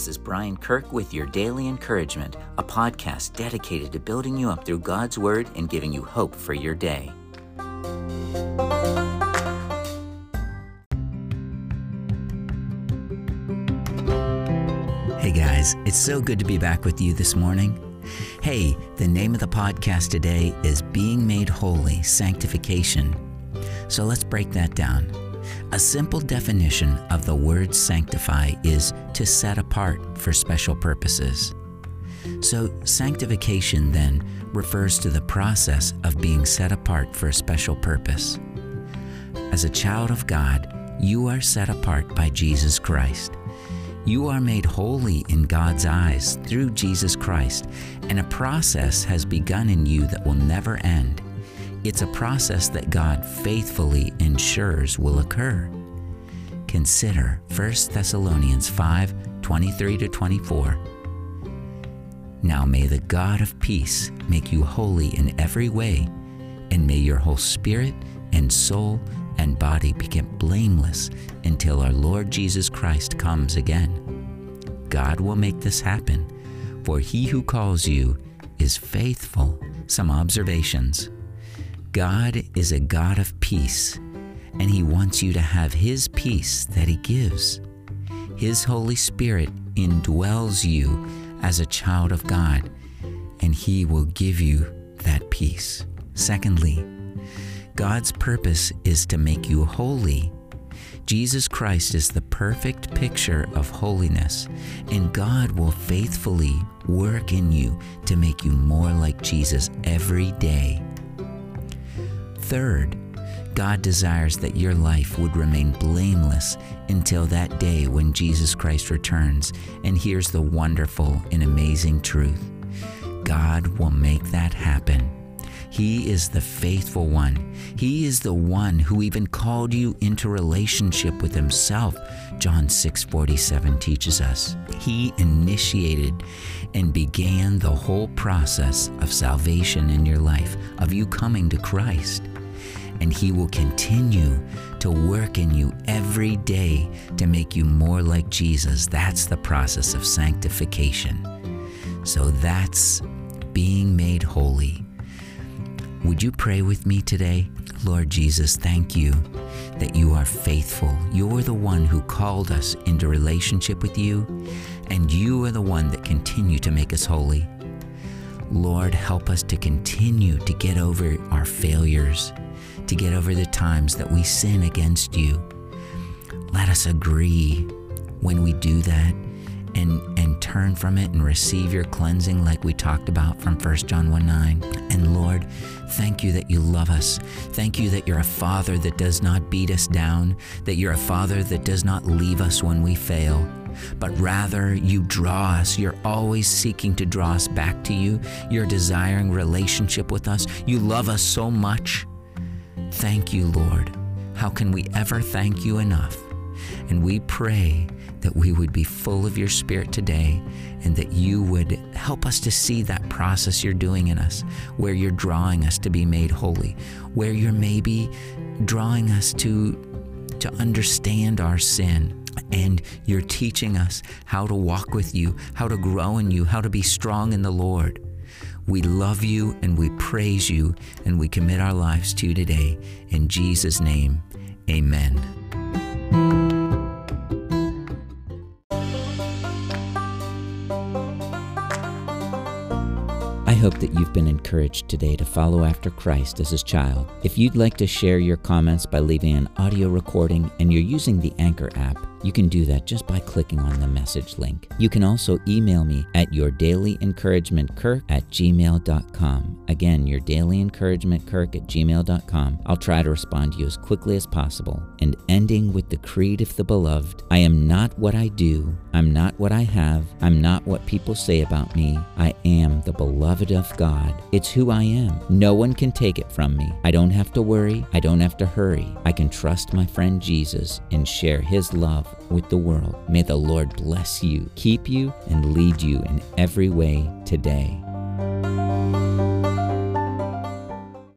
This is Brian Kirk with your Daily Encouragement, a podcast dedicated to building you up through God's Word and giving you hope for your day. Hey guys, it's so good to be back with you this morning. Hey, the name of the podcast today is Being Made Holy Sanctification. So let's break that down. A simple definition of the word sanctify is to set apart for special purposes. So, sanctification then refers to the process of being set apart for a special purpose. As a child of God, you are set apart by Jesus Christ. You are made holy in God's eyes through Jesus Christ, and a process has begun in you that will never end. It's a process that God faithfully ensures will occur. Consider 1 Thessalonians 5 23 to 24. Now may the God of peace make you holy in every way, and may your whole spirit and soul and body be kept blameless until our Lord Jesus Christ comes again. God will make this happen, for he who calls you is faithful. Some observations. God is a God of peace, and He wants you to have His peace that He gives. His Holy Spirit indwells you as a child of God, and He will give you that peace. Secondly, God's purpose is to make you holy. Jesus Christ is the perfect picture of holiness, and God will faithfully work in you to make you more like Jesus every day. Third, God desires that your life would remain blameless until that day when Jesus Christ returns. And here's the wonderful and amazing truth God will make that happen. He is the faithful one. He is the one who even called you into relationship with himself. John 6:47 teaches us. He initiated and began the whole process of salvation in your life, of you coming to Christ and He will continue to work in you every day to make you more like Jesus. That's the process of sanctification. So that's being made holy. Would you pray with me today? Lord Jesus, thank you that you are faithful. You're the one who called us into relationship with you, and you are the one that continue to make us holy. Lord, help us to continue to get over our failures to get over the times that we sin against you. Let us agree when we do that and, and turn from it and receive your cleansing like we talked about from 1 John 1 9. And Lord, thank you that you love us. Thank you that you're a father that does not beat us down, that you're a father that does not leave us when we fail but rather you draw us. You're always seeking to draw us back to you. You're desiring relationship with us. You love us so much Thank you, Lord. How can we ever thank you enough? And we pray that we would be full of your Spirit today and that you would help us to see that process you're doing in us, where you're drawing us to be made holy, where you're maybe drawing us to, to understand our sin. And you're teaching us how to walk with you, how to grow in you, how to be strong in the Lord. We love you and we praise you and we commit our lives to you today. In Jesus' name, amen. Hope that you've been encouraged today to follow after Christ as his child. If you'd like to share your comments by leaving an audio recording and you're using the Anchor app, you can do that just by clicking on the message link. You can also email me at yourdailyencouragementkirk at gmail.com. Again, your daily encouragement kirk at gmail.com. I'll try to respond to you as quickly as possible. And ending with the creed of the beloved I am not what I do, I'm not what I have, I'm not what people say about me. I am beloved of God. It's who I am. No one can take it from me. I don't have to worry, I don't have to hurry. I can trust my friend Jesus and share his love with the world. May the Lord bless you, keep you, and lead you in every way today.